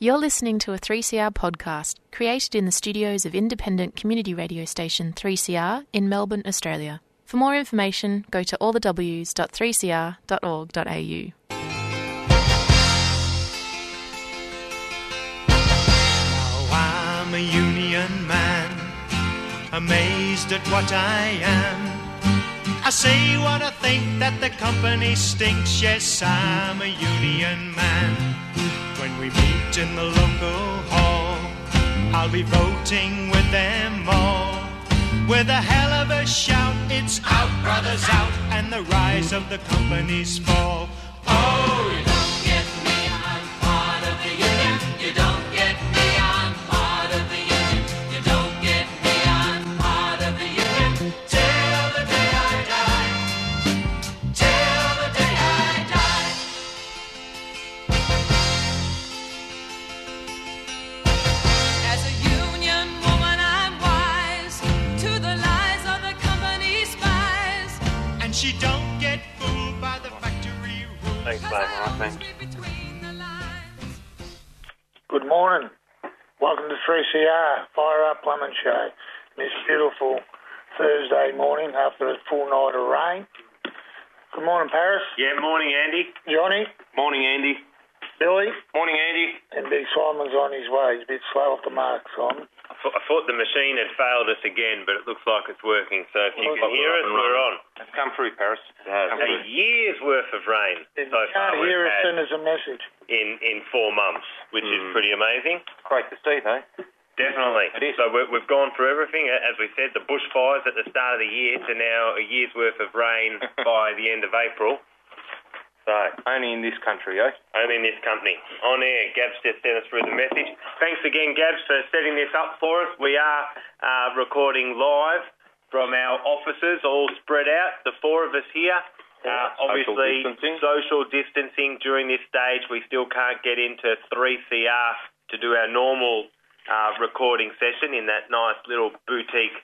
You're listening to a 3CR podcast created in the studios of independent community radio station 3CR in Melbourne, Australia. For more information, go to allthews.3cr.org.au. Now I'm a union man, amazed at what I am. I say what I think that the company stinks. Yes, I'm a union man. When we meet in the local hall, I'll be voting with them all. With a hell of a shout, it's out, brothers, out, and the rise of the companies fall. 3CR, Fire Up Lemon Show. This beautiful Thursday morning after a full night of rain. Good morning, Paris. Yeah, morning, Andy. Johnny, Morning, Andy. Billy, Morning, Andy. and Big Simon's on his way. He's a bit slow off the mark, Simon. I thought, I thought the machine had failed us again, but it looks like it's working. So if you can hear we're us, we're on. It's come through, Paris. Come A through. year's worth of rain If so you far can't we've hear us, had send us a message. in, in four months, which is Mm. pretty amazing. Great to see, though. Definitely. It is. So we we've gone through everything. As we said, the bushfires at the start of the year to now a year's worth of rain by the end of April. So Only in this country, eh? only in this company. On air, Gabs just sent us through the message. Thanks again, Gabs, for setting this up for us. We are uh, recording live from our offices, all spread out, the four of us here. Uh, Social obviously, distancing. social distancing during this stage. We still can't get into 3CR to do our normal uh, recording session in that nice little boutique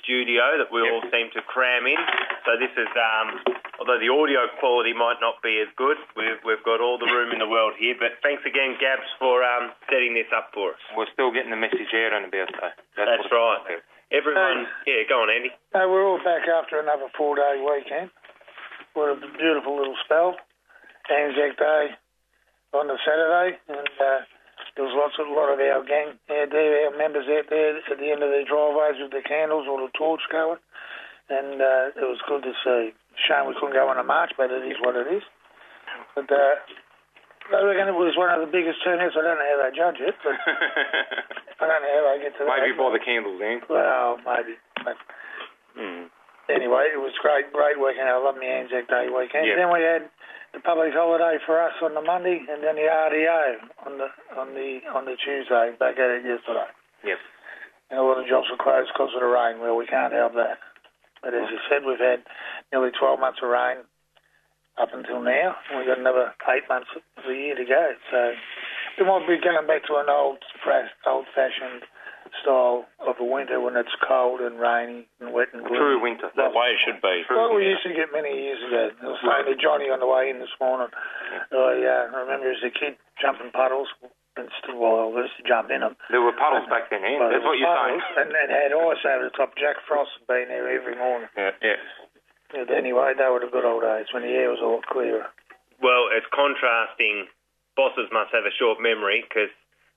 studio that we all seem to cram in. So this is, um, although the audio quality might not be as good, we've, we've got all the room in the world here. But thanks again, Gabs, for um, setting this up for us. We're still getting the message out and about, though. That's what- right. Everyone, yeah, go on, Andy. No, we're all back after another four-day weekend. What a beautiful little spell. Anzac Day on the Saturday, and uh, there was lots of a lot of our gang out there, our members out there at the end of their driveways with the candles or the torch going, and uh, it was good to see. Shame we couldn't go on a march, but it is what it is. But uh, I reckon it was one of the biggest turnouts. I don't know how they judge it, but I don't know how they get to that. Maybe by the candles, then. Well, maybe. But Mm. anyway, it was great, great weekend. I love my Anzac Day weekend. Yeah. Then we had the public holiday for us on the Monday, and then the RDO on the on the on the Tuesday. Back at it yesterday, Yep. and a lot of jobs were closed because of the rain. Well, we can't help that. But as you said, we've had nearly 12 months of rain up until now. We've got another eight months of the year to go. So we might be going back to an old, old-fashioned style of a winter when it's cold and rainy and wet and gloomy. True winter. That's way it should be. Well, we used to get many years ago. I was saying to Johnny on the way in this morning, I uh, remember as a kid jumping puddles and still, well, I used to jump in them. There were puddles back then, eh? Well, That's what you're saying. And, and had ice over the top. Jack Frost had been there every morning. Yeah. yeah. But anyway, they were the good old days when the air was a lot clearer. Well, it's contrasting. Bosses must have a short memory because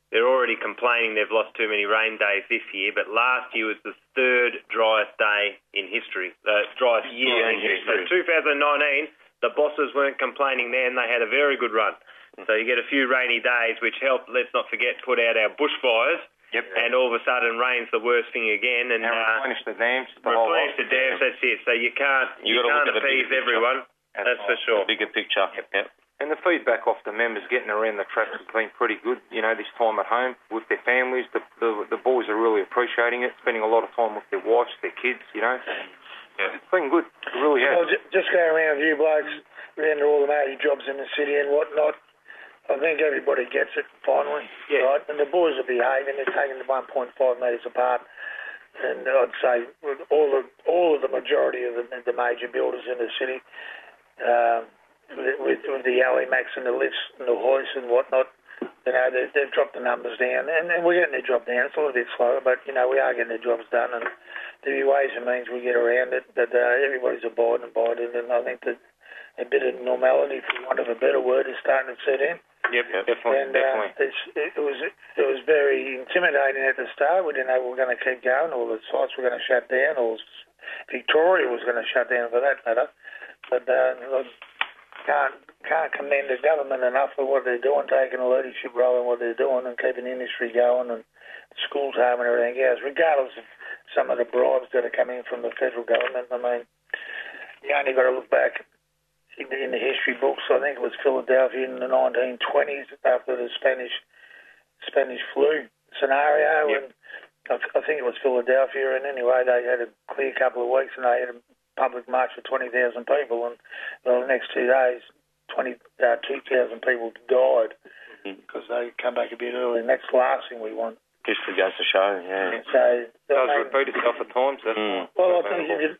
they're already complaining they've lost too many rain days this year. But last year was the third driest day in history, the driest year in history. So 2019, the bosses weren't complaining then; they had a very good run. So you get a few rainy days, which help, Let's not forget, put out our bushfires. Yep. And all of a sudden, rain's the worst thing again. And And uh, replenish the dams. The whole replenish lot. the dams. That's it. So you can't You you, can't at the bigger appease everyone. That's for sure. The bigger picture. Yep. yep. And the feedback off the members getting around the track has been pretty good. You know, this time at home with their families, the the, the boys are really appreciating it. Spending a lot of time with their wives, their kids. You know, yeah. it's been good. It really Well, has. j- just going around with you blokes, around to all the major jobs in the city and whatnot, I think everybody gets it finally, Yeah. right? And the boys are behaving. They're taking the 1.5 metres apart. And I'd say with all the all of the majority of the, the major builders in the city, um, with, with the Alimaks and the lifts and the hoists and whatnot, you know, they, they've dropped the numbers down, and, and we're getting their job down. It's a little bit slower, but you know, we are getting the jobs done, and there are ways and means we get around it. But uh, everybody's abiding by it, and I think that a bit of normality, for want of a better word, is starting to set in. Yep, definitely, And definitely. uh, it's, it, was it was very intimidating at the start. We didn't know we were going to keep going, or the sites were going to shut down, or Victoria was going to shut down for that matter. But uh, I can't can't commend the government enough for what they're doing, taking a leadership role in what they're doing, and keeping the industry going, and schools home and everything else, regardless of some of the bribes that are coming from the federal government. I mean, you only got to look back in the, in the history books. I think it was Philadelphia in the 1920s after the Spanish Spanish flu scenario, Yep. and I, I think it was Philadelphia. And anyway, they had a clear couple of weeks, and they had a public march of 20,000 people, and well, the next two days, 20 uh, 2,000 people died because they come back a bit early, and that's the last thing we want. History goes to show, yeah. So, It does I mean, repeat itself at times. That's Mm. well, I think if you,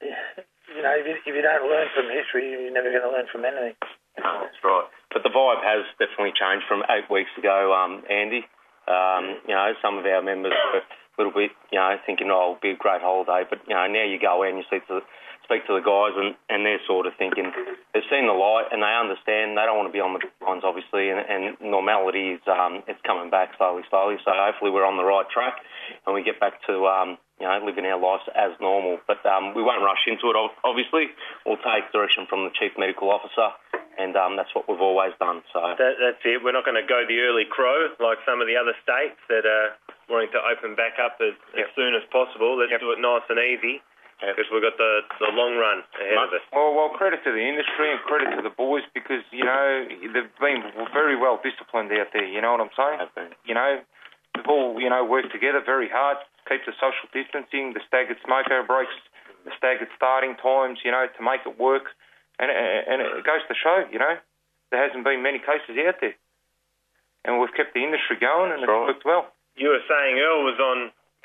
you know, if you, if you don't learn from history, you're never going to learn from anything. No, that's right. But the vibe has definitely changed from eight weeks ago, um, Andy. Um, you know, some of our members were a little bit, you know, thinking, oh, it'll be a great holiday. But, you know, now you go in, you speak to the, speak to the guys, and, and they're sort of thinking, they've seen the light and they understand they don't want to be on the lines, obviously, and, and normality is um, it's coming back slowly, slowly. So hopefully we're on the right track and we get back to, um, you know, living our lives as normal. But um, we won't rush into it, obviously. We'll take direction from the Chief Medical Officer, and um, that's what we've always done. So That, that's it. We're not going to go the early crow like some of the other states that are wanting to open back up as, as soon as possible. Let's Yep. do it nice and easy Yep. because we've got the, the long run ahead of us. Well, well, credit to the industry and credit to the boys because you know they've been very well disciplined out there. You know what I'm saying? have been. You know, they've all you know worked together very hard, keep the social distancing, the staggered smoker breaks, the staggered starting times. You know, to make it work, and and it goes to show, you know, there hasn't been many cases out there, and we've kept the industry going and it's right. worked well. You were saying Earl was on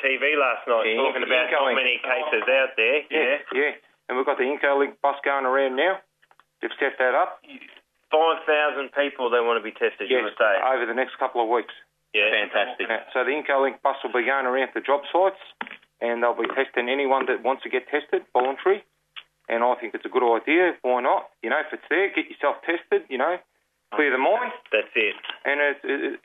TV last night Yeah, talking about going. many cases out there. Yeah, yeah. And we've got the IncoLink bus going around now. They've set that up. 5,000 people they want to be tested, you were saying. over the next couple of weeks. Yeah. fantastic. So the IncoLink bus will be going around to job sites, and they'll be testing anyone that wants to get tested, voluntary. And I think it's a good idea. Why not? You know, if it's there, get yourself tested. You know, clear the mind, That's it. and it's it,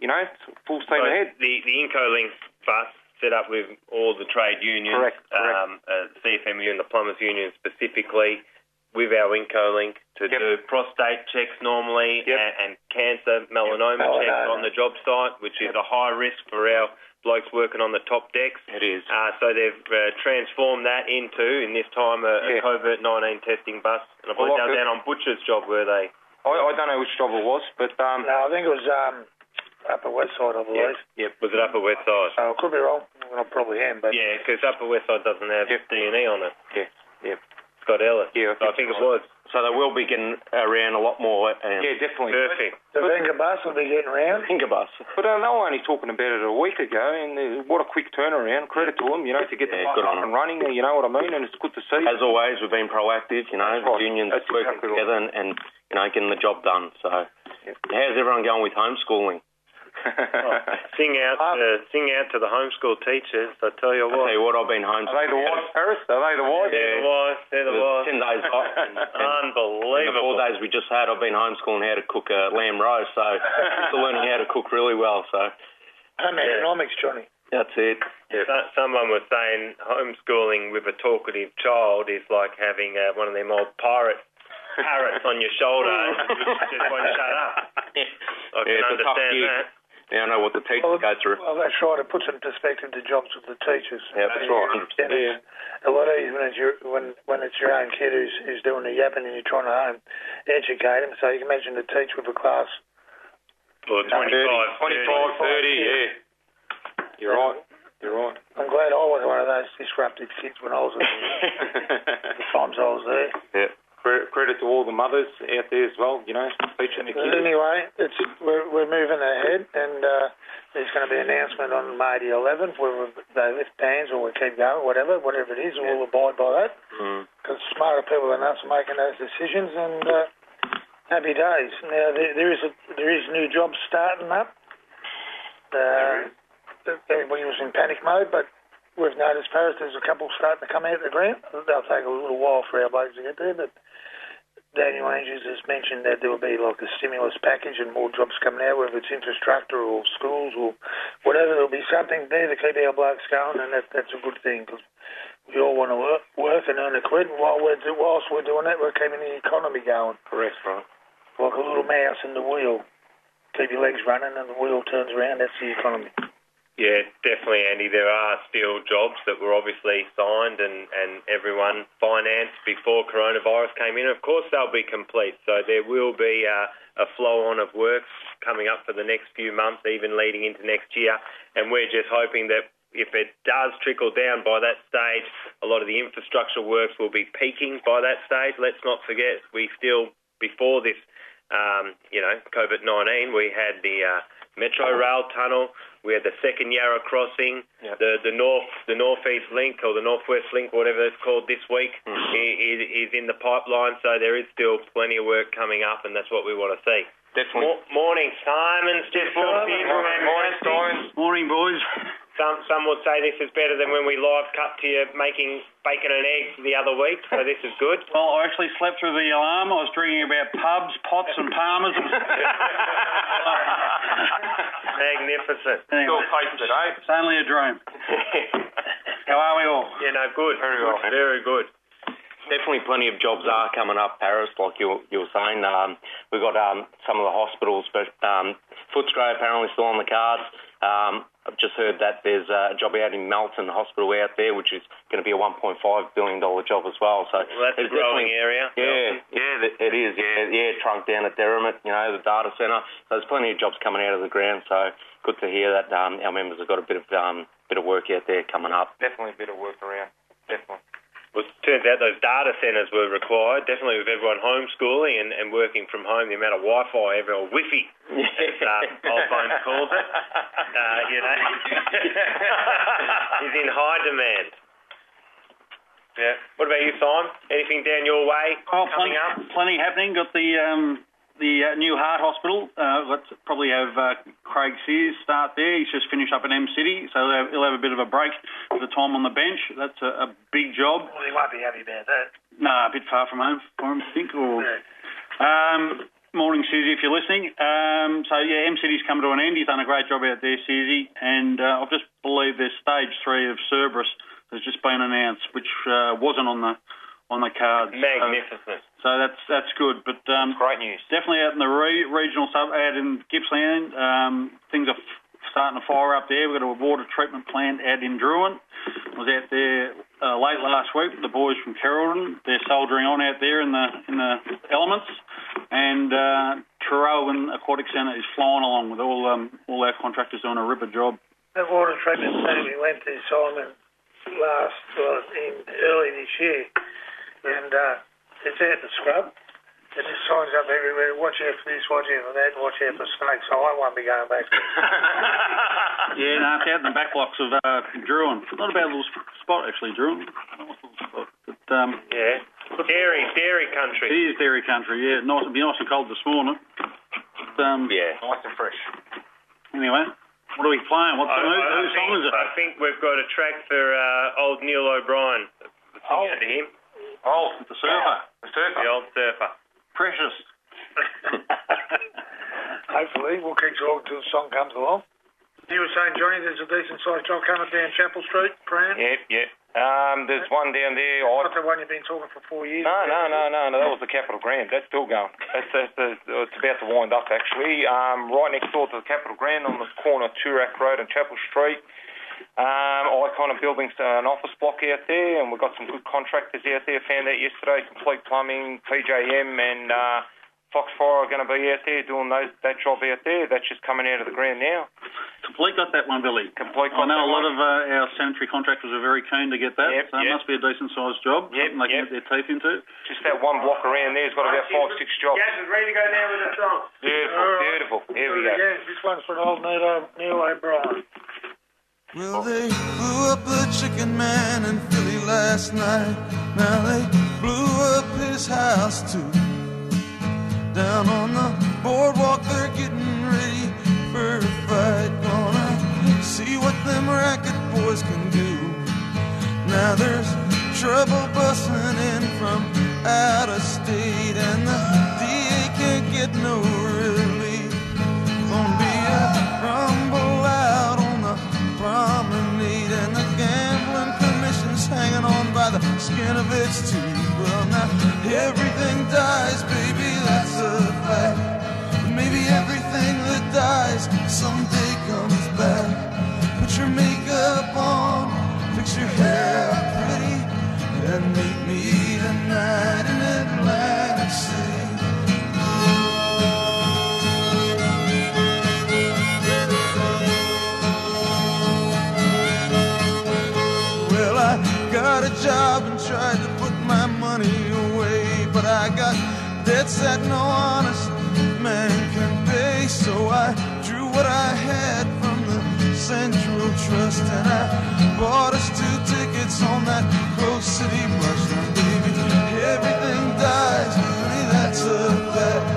you know, it's full steam So ahead. The, the IncoLink bus set up with all the trade unions, Correct, correct. Um, uh, CFMU and the Plumbers Union specifically, with our IncoLink to Yep. do prostate checks normally Yep. and, and cancer melanoma Yep. checks Melanoma. on the job site, which is a high risk for our blokes working on the top decks. It is. Uh, so they've uh, transformed that into, in this time, a, Yeah. a COVID-19 testing bus. And I believe Well, they were down on Butcher's job, were they? I, I don't know which job it was, but um, No, I think it was um, Upper West Side, I believe. Yep. Was it Upper West Side? So I could be wrong. Well, I probably am, but Yeah, because Upper West Side doesn't have Yep. D&E on it. yeah, yeah, Scott Ellis. Yeah, I think think it was. So they will be getting around a lot more. Um, yeah, definitely. Perfect. the Venga bus will be getting around. Think of us. But uh, they were only talking about it a week ago, and uh, what a quick turnaround. Credit to them, you know, to get the Yeah, bus good up on and running. You know what I mean? And it's good to see. As always, we've been proactive. You know, That's right. unions That's working exactly right. together and, and you know getting the job done. So, how's everyone going with homeschooling? Oh, sing out, to, sing out to the homeschool teachers. I tell you I what. tell you what, I've been Are they the homeschooling. wives, Paris? Are they the wives? They're the wise. They're the wise. Ten days off. And, and in the Unbelievable. four days we just had, I've been homeschooling how to cook a lamb roast. So, still learning how to cook really well. So, Home economics, Johnny. that's it. So- Someone was saying homeschooling with a talkative child is like having uh, one of them old pirate parrots on your shoulder which just won't shut up. I Yeah, can it's understand that. Now know what the teachers Well, go through. well, that's right. It puts in perspective the jobs of the teachers. Yeah, that's right. And it's a lot easier when it's your when when it's your own kid who's who's doing the yapping and you're trying to home educate him. So you can imagine the teacher with a class. For 25, 25, 30, yeah. You're right. You're right. I'm glad I was one of those disruptive kids when I was at the times I was there. Yeah. Credit, to all the mothers out there as well, you know, teaching the But kids. anyway, it's we're, we're moving ahead, and uh, there's going to be an announcement on May the 11th where we, they lift bans or we keep going, whatever, whatever it is, we'll abide by that. Mm. Because smarter people than us are making those decisions, and uh, happy days. Now there, there is a, there is new jobs starting up. Uh, everybody was in panic mode, but we've noticed Paris. There's a couple starting to come out of the ground. They'll take a little while for our blokes to get there, but Daniel Andrews has mentioned that there will be like a stimulus package and more jobs coming out, whether it's infrastructure or schools or whatever. There'll be something there to keep our blokes going, and that, that's a good thing because we all want to work, work and earn a quid. And while we're, do- whilst we're doing that, we're keeping the economy going Correct, right. like a little mouse in the wheel. Keep your legs running and the wheel turns around. That's the economy. Yeah, definitely, Andy. There are still jobs that were obviously signed and, and everyone financed before coronavirus came in. Of course, they'll be complete. So there will be a, a flow on of works coming up for the next few months, even leading into next year. And we're just hoping that if it does trickle down by that stage, a lot of the infrastructure works will be peaking by that stage. Let's not forget, we still, before this, um, you know, COVID 19, we had the uh, Metro Rail Tunnel. We had the second Yarra crossing, Yep. the the north the northeast link or the northwest link, whatever it's called this week, Hmm. i- i- is in the pipeline. So there is still plenty of work coming up, and that's what we want to see. Definitely. Mo- morning, Simon's just walked in. Morning, morning, Simon. Morning, boys. Some some would say this is better than when we live cut to you making bacon and eggs the other week. So this is good. Well, I actually slept through the alarm. I was dreaming about pubs, pots, and palmers. Magnificent. Anyway, Still tasted, eh? it's only a dream. How are we all? Yeah, no, good. Very well. Very good. Definitely plenty of jobs are coming up, Paris, like you, you were saying. Um, we've got um, some of the hospitals, but um, Footscray apparently still on the cards. Um, I've just heard that there's a job out in Melton Hospital out there, which is going to be a $1.5 billion job as well. So Well, that's a growing area. Yeah, yeah, it is. Yeah, yeah, trunk down at Derrimut, you know, the data centre. So there's plenty of jobs coming out of the ground. So good to hear that um, our members have got a bit of um, bit of work out there coming up. Definitely a bit of work around. Definitely. Well, it turns out those data centres were required, definitely with everyone homeschooling and, and working from home, the amount of Wi-Fi, every, or Wi-Fi, as uh, old phone calls it, uh, you know, is in high demand. Yeah. What about you, Simon? Anything down your way Oh, coming plenty, up? plenty happening. Got the um, the uh, new heart hospital. Uh, to probably have uh, Craig Sears start there. He's just finished up in M City, so he'll have, he'll have a bit of a break for the time on the bench. That's a, a big job. Well, he won't be happy about that. Nah, a bit far from home for him, I think. Or Yeah. um, morning, Susie, if you're listening. Um, so yeah, M City's come to an end. He's done a great job out there, Susie, and uh, I just believe there's stage three of Cerberus has just been announced, which uh, wasn't on the on the cards. Magnificent. So, that's that's good, but um, Great news. definitely out in the re- regional sub, out in Gippsland, um, things are f- starting to fire up there. We've got a water treatment plant out in Drouin. I was out there uh, late last week with the boys from Carrollton. They're soldiering on out there in the in the elements, and uh, Traralgon Aquatic Centre is flying along with all um, all our contractors doing a ripper job. That water treatment plant we went to, Simon, last, well, in early this year, and uh, it's out the scrub. And just signs up everywhere, watch out for this, watch out for that, watch out for snakes. So I won't be going back there. Yeah, no, it's out in the back blocks of uh, Drouin. Not a bad little sp- spot actually, Drouin. Nice little spot. But um, Yeah. Dairy, dairy country. It is dairy country, yeah. Nice, it'll be nice and cold this morning. But, um, Yeah. Nice and fresh. Anyway, what are we playing? What I, who, I- I whose song think, is it? I think we've got a track for uh, old Neil O'Brien. Oh. To him, Oh, The surfer. the surfer. the old surfer. Precious. Hopefully, we'll keep talking till the song comes along. You were saying, Johnny, there's a decent sized job coming down Chapel Street, Prahran? Yep, yep. Um, there's one down there. I, Not the one you've been talking for four years. no, no, no, no, no. That was the Capitol Grand. That's still going. That's, that's, that's it's about to wind up actually. Um, right next door to the Capitol Grand on the corner of Toorak Road and Chapel Street. Um, Icon Building's an office block out there, and we've got some good contractors out there. Found out yesterday, Complete Plumbing, PJM, and uh, Foxfire are going to be out there doing those, that job out there. That's just coming out of the ground now. Complete got that one, Billy. Complete I got know that a lot one. of uh, our sanitary contractors are very keen to get that. Yep, so it must be a decent sized job. Yep, something they can yep. get their teeth into. Just that one block around there's got about five, six jobs. Jazz is ready to go now with the song. Beautiful, All right. beautiful. Here we go. again. This one's for old Neil, O- Neil O'Brien. Well, they blew up the chicken man in Philly last night. Now they blew up his house too. Down on the boardwalk, they're getting ready for a fight. Gonna see what them racket boys can do. Now there's trouble busting in from out of state, and the DA can't get no relief. By the skin of its teeth. Well, now everything dies, baby, that's a fact. But maybe everything that dies someday comes back. Put your makeup on, fix your hair pretty, and debts that no honest man can pay. So I drew what I had from the Central Trust and I bought us two tickets on that Coast City bus. Now, baby, everything dies, honey, that's a fact.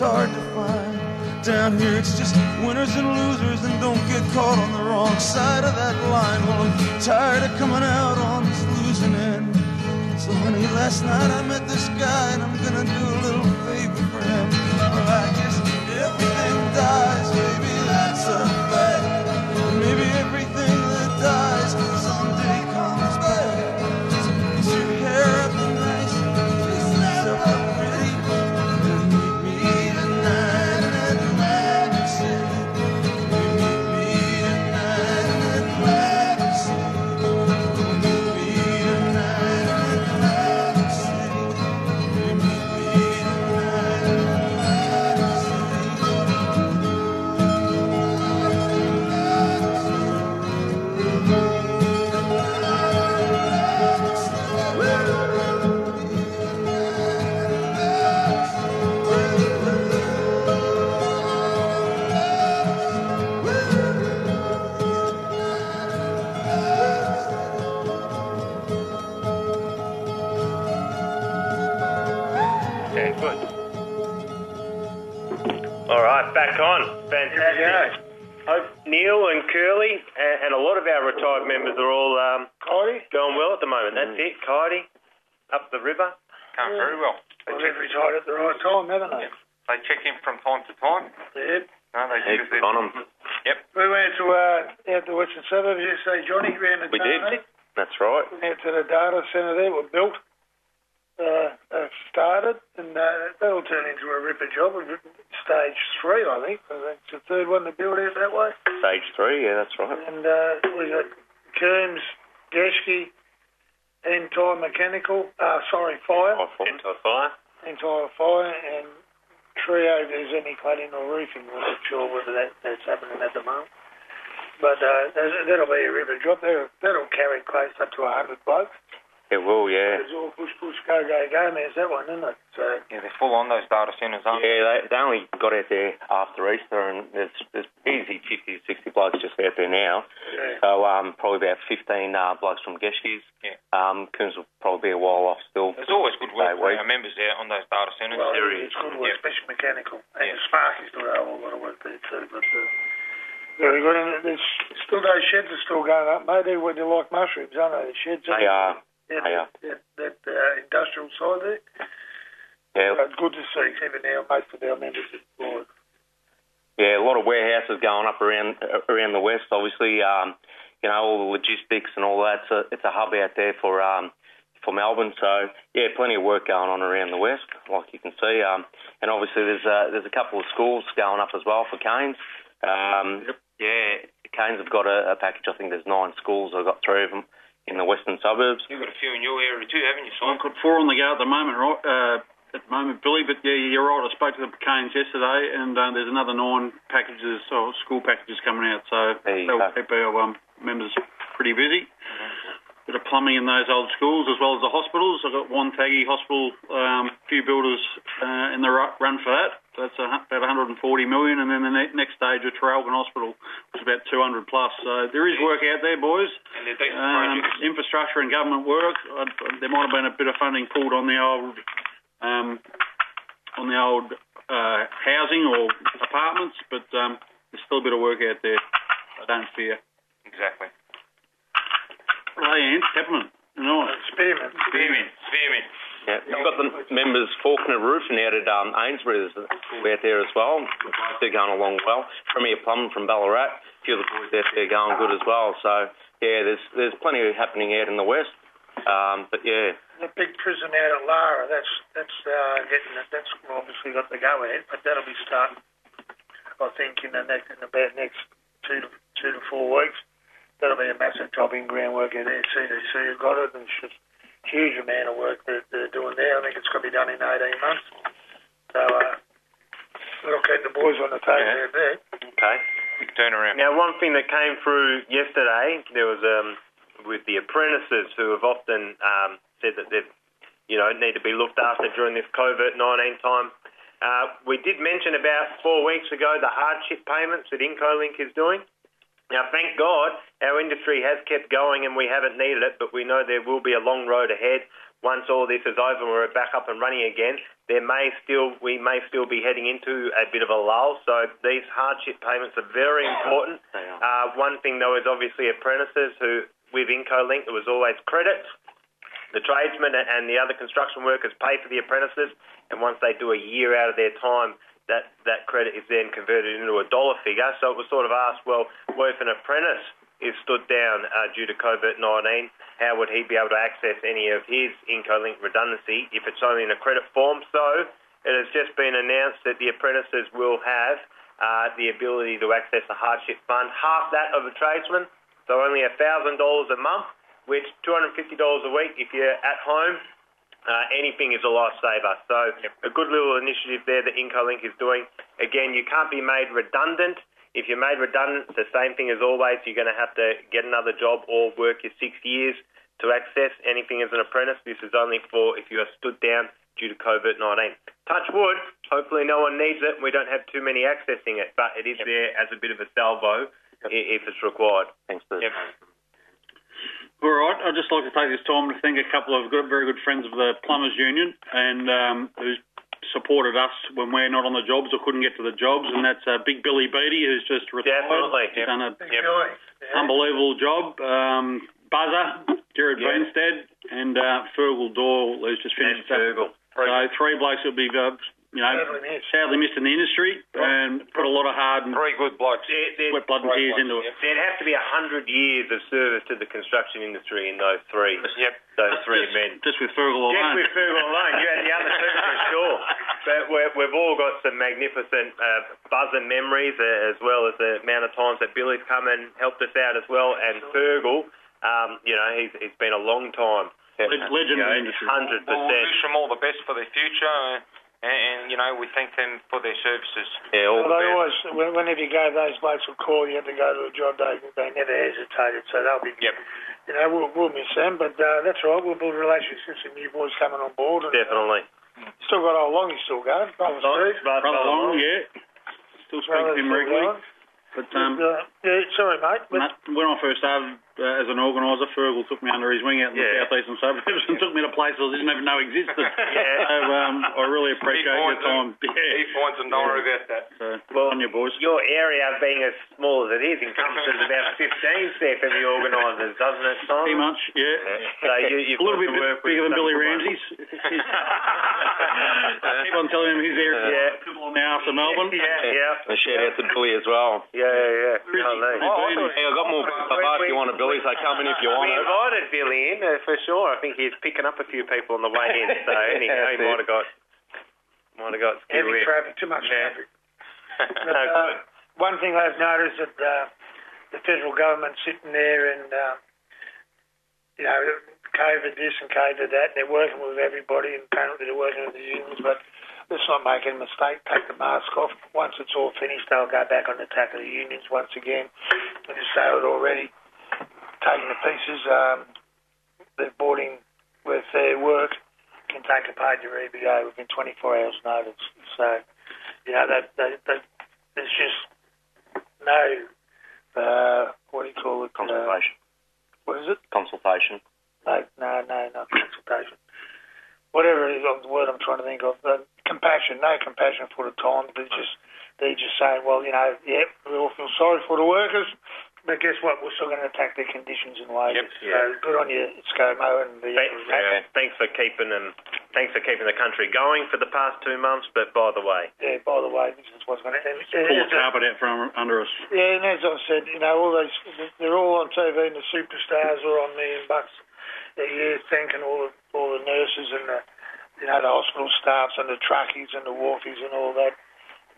Hard to find. Down here, it's just winners and losers, and don't get caught on the wrong side of that line. Well, I'm tired of coming out on this losing end. So, honey, last night I met this guy, and I'm gonna do a little No, they do. Heaps on 'em. Yep. We went to uh, out the western suburbs yesterday, Johnny, round the We town, did. That's right. Out to the data centre there, were built, uh, uh, started, and uh, that'll turn into a ripper job. Stage three, I think. I think It's the third one to build out that way. Stage three. Yeah, that's right. And uh, we got Coombs, Geschke, Entire Mechanical, uh, sorry, Fire, Anti-fire. Entire Fire, and Trio, if there's any cladding or roofing. We're not sure whether that, that's happening at the moment. But uh, that'll be a river job. That'll, that'll carry close up to 100 blokes. It will, yeah. It's all push, push, go, go, go, man. It's that one, isn't it? So, Yeah, they're full on those data centres, aren't they? Yeah, they, they only got out there after Easter, and there's, there's easy 50 60 blokes just out there now. yeah. So um, probably about 15 uh, blokes from Geschke's. Yeah. Um, Coons will probably be a while off still. There's always good work Day for week. our members out on those data centres. Well, There it's good work, Yeah. especially mechanical. And Yeah. the Spark is doing a whole lot of work there too. But uh, very good. And there's still those sheds are still going up, mate. They're, they're like mushrooms, aren't they? The sheds. They are. Yeah, they are. That, that uh, industrial side there. Yeah, Uh, good to see. Even now, most of our members are employed. yeah, a lot of warehouses going up around around the west. Obviously, um, you know all the logistics and all that. It's a, it's a hub out there for um, for Melbourne. So yeah, plenty of work going on around the west, like you can see. Um, and obviously there's a, there's a couple of schools going up as well for Kanes. Um, Yeah, Kanes have got a, a package. I think there's nine schools. I've got three of them in the western suburbs. You've got a few in your area too, haven't you, Simon? I've got four on the go at the moment, right? Uh, at the moment, Billy. But yeah, you're right. I spoke to the Kanes yesterday, and uh, there's another nine packages or school packages coming out. So There you that will go. keep our um, members pretty busy. Plumbing in those old schools as well as the hospitals. I've got one Wonthaggi Hospital, um, a few builders uh, in the run for that. So that's about 140 million, and then the ne- next stage of Traralgon Hospital, which is about 200 plus. So there is work out there, boys. And they're decent Um, projects. infrastructure and government work. I, there might have been a bit of funding pulled on the old, um, on the old uh, housing or apartments, but um, there's still a bit of work out there. I don't fear. Exactly. Right, Ant, Peppermint, nice. Spearmint. Spearmint. Spearmint. Yeah, you've got the members Faulkner Roofing out at um, Ainsbury. There's out there as well. They're going along well. Premier Plumbing from Ballarat. A few of the boys out there going good as well. So yeah, there's there's plenty happening out in the west. Um, but yeah, The big prison out at Lara, that's that's uh, getting that's obviously got the go ahead, but that'll be starting. I think in the next in about next two to two to four weeks, that'll be a massive job in groundwork in there. CDC have got it, and it's just huge amount of work that they're doing there. I think it's going to be done in 18 months. So uh, we'll keep the boys on the table Yeah. out there. okay. Big turnaround. Now, one thing that came through yesterday, there was um, with the apprentices who have often um, said that they've you know, need to be looked after during this COVID nineteen time. Uh, we did mention about four weeks ago the hardship payments that IncoLink is doing. Now, thank God, our industry has kept going and we haven't needed it, but we know there will be a long road ahead. Once all this is over and we're back up and running again, there may still we may still be heading into a bit of a lull. So these hardship payments are very important. Uh, one thing though is obviously apprentices who with IncoLink there was always credits. The tradesmen and the other construction workers pay for the apprentices, and once they do a year out of their time, that, that credit is then converted into a dollar figure. So it was sort of asked, well, what if an apprentice is stood down uh, due to COVID-19? How would he be able to access any of his IncoLink redundancy if it's only in a credit form? So it has just been announced that the apprentices will have uh, the ability to access the hardship fund, half that of a tradesman, so only $1,000 a month, which $250 a week if you're at home. Uh, anything is a lifesaver. So a good little initiative there that IncoLink is doing. Again, you can't be made redundant. If you're made redundant, the same thing as always. You're going to have to get another job or work your six years to access anything as an apprentice. This is only for if you are stood down due to COVID-19. Touch wood, hopefully no one needs it and we don't have too many accessing it, but it is there as a bit of a salvo i- if it's required. Thanks, Bruce. Yep. All right, I'd just like to take this time to thank a couple of good, very good friends of the Plumbers Union and um, who supported us when we're not on the jobs or couldn't get to the jobs, and that's uh, Big Billy Beatty, who's just retired. Definitely, He's yep. done an Big Yep. unbelievable job. Um, Buzzer, Jared Yeah. Benstead, and uh, Fergal Doyle, who's just finished up. Fergal. So three blokes will be, uh, you know, Sadly missed. sadly missed in the industry and put a lot of hard and Three good blokes. there, there, sweat blood and tears blokes, into it. Yep. There'd have to be a hundred years of service to the construction industry in those three. Yep. Those three just, men. Just with Fergal Just with Fergal alone, you had the other two for sure. But we're, we've all got some magnificent uh, buzzer memories, uh, as well as the amount of times that Billy's come and helped us out as well. And Fergal, um, you know, he's, he's been a long time. Leg- legend You know, the industry. hundred Well, we percent. wish them all the best for their future, and, and you know we thank them for their services. Yeah, all Well, the they always, whenever you go, those blokes will call you had to go to a job. They they never hesitated, so they'll be Yep. you know, we'll, we'll miss them, but uh, that's all right. We'll build relationships with new boys coming on board. And, Definitely. Uh, still got old Longy still going. Brother Steve. Brother Long, yeah. Still speak to him regularly. But um, uh, yeah, sorry, mate. But, Matt, when I first started uh, as an organiser, Fergal took me under his wing out in Yeah. the southeastern suburbs and took me to places I didn't even know existed. Yeah. So um, I really appreciate your time. He Yeah. finds and don't worry about that. So, Well, on your boys. Your area being as small as it is encompasses about 15 CFME organisers, doesn't it, Simon? Pretty much, yeah. So you, you've A little bit work bigger than Billy good ones. Ramsey's. Keep on telling him his area Yeah. now after Melbourne. Yeah, yeah. A shout out to Billy as well. Yeah, yeah, yeah. Really? Oh, Oh, I thought, I got more stuff if you want a Billy, so come in if you want We invited Billy in uh, for sure. I think he's picking up a few people on the way in, so anyhow, he might have got might have got heavy in. traffic, too much Yeah. traffic. no, Uh, one thing I've noticed that uh, the federal government sitting there and uh, you know COVID this and COVID that, and they're working with everybody and apparently they're working with the unions, but let's not make any mistake. Take the mask off. Once it's all finished, they'll go back on the attack of the unions once again. And just say it already, taking the pieces um, they've bought in with their work can take a page of EBA within 24 hours notice. So, you know, that, that, that there's just no, uh, what do you call it? Uh, Consultation. what is it? Consultation. No, no, no, not consultation. Whatever it is, the word I'm trying to think of. Uh, compassion, no compassion for the times. They're just, they're just saying, well, you know, yeah, we all feel sorry for the workers, but guess what? We're still going to attack their conditions and wages. Yep, yeah. So good on you, ScoMo and the. Thanks, Yeah. thanks for keeping them. Thanks for keeping the country going for the past two months. But by the way, Yeah, by the way, this is what's going to. And, Pull the carpet out from under us. Yeah, and as I said, you know, all those they're all on TV, and the superstars are on million bucks a year, thanking all the all the nurses and the you know the hospital staffs and the truckies and the wharfies and all that.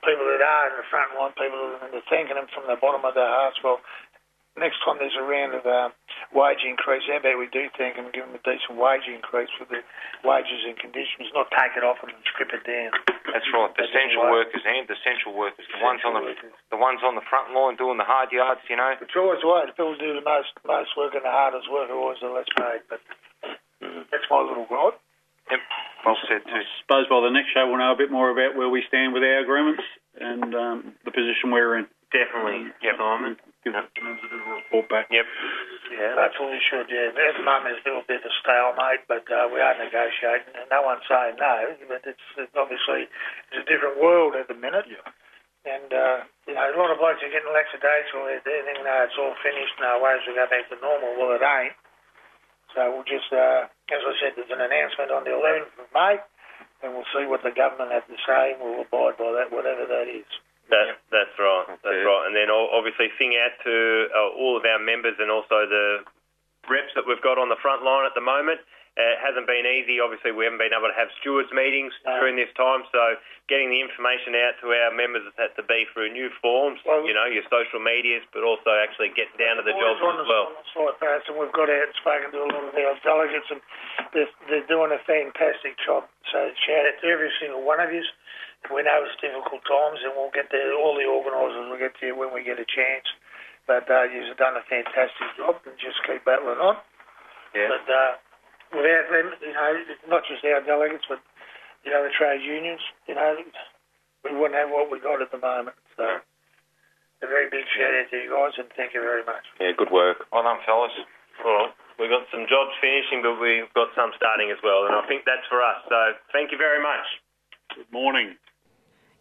People that are in the front line, people that are thanking them from the bottom of their hearts. Well, next time there's a round of um, wage increase, how about we do thank them and give them a decent wage increase for the wages and conditions, not take it off them and strip it down. That's right. The essential workers and the essential workers, the ones on the workers. the ones on the front line doing the hard yards. You know, It's always the way. The people do the most most work and the hardest work are always the less paid. But that's my little gripe. Yep. well said I suppose by the next show we'll know a bit more about where we stand with our agreements and um, the position we're in. definitely, Yep. Simon. Give members a bit of a report back. Yep. Yeah. That's all we should, yeah. The moment, a little bit of a stalemate, but uh, we are negotiating, and no one's saying no. But it's, it's obviously it's a different world at the minute. Yeah. And uh, you know, a lot of blokes are getting lackadaisical. They're they're thinking, no, it's all finished. No ways to go back to normal. Well, it ain't. So we'll just, uh, as I said, there's an announcement on the 11th of May, and we'll see what the government have to say, and we'll abide by that, whatever that is. That, that's right. That's right. And then obviously sing out to uh, all of our members and also the reps that we've got on the front line at the moment. Uh, it hasn't been easy. Obviously, we haven't been able to have stewards meetings No. during this time, so getting the information out to our members has had to be through new forms, Well- you know, your social medias, but also actually getting down to the jobs as well. the site and we've got out and spoken to a lot of our delegates, and they're, they're doing a fantastic job. So shout out to every single one of you. We know it's difficult times, and we'll get there. All the organisers will get to you when we get a chance. But uh, you've done a fantastic job, and just keep battling on. Yeah. But uh, without them, you know, not just our delegates, but you know the trade unions, you know, we wouldn't have what we got at the moment. So a very big shout out to you guys, and thank you very much. Yeah, good work. Well done, fellas. All right. We've got some jobs finishing, but we've got some starting as well, and I think that's for us. So thank you very much. Good morning.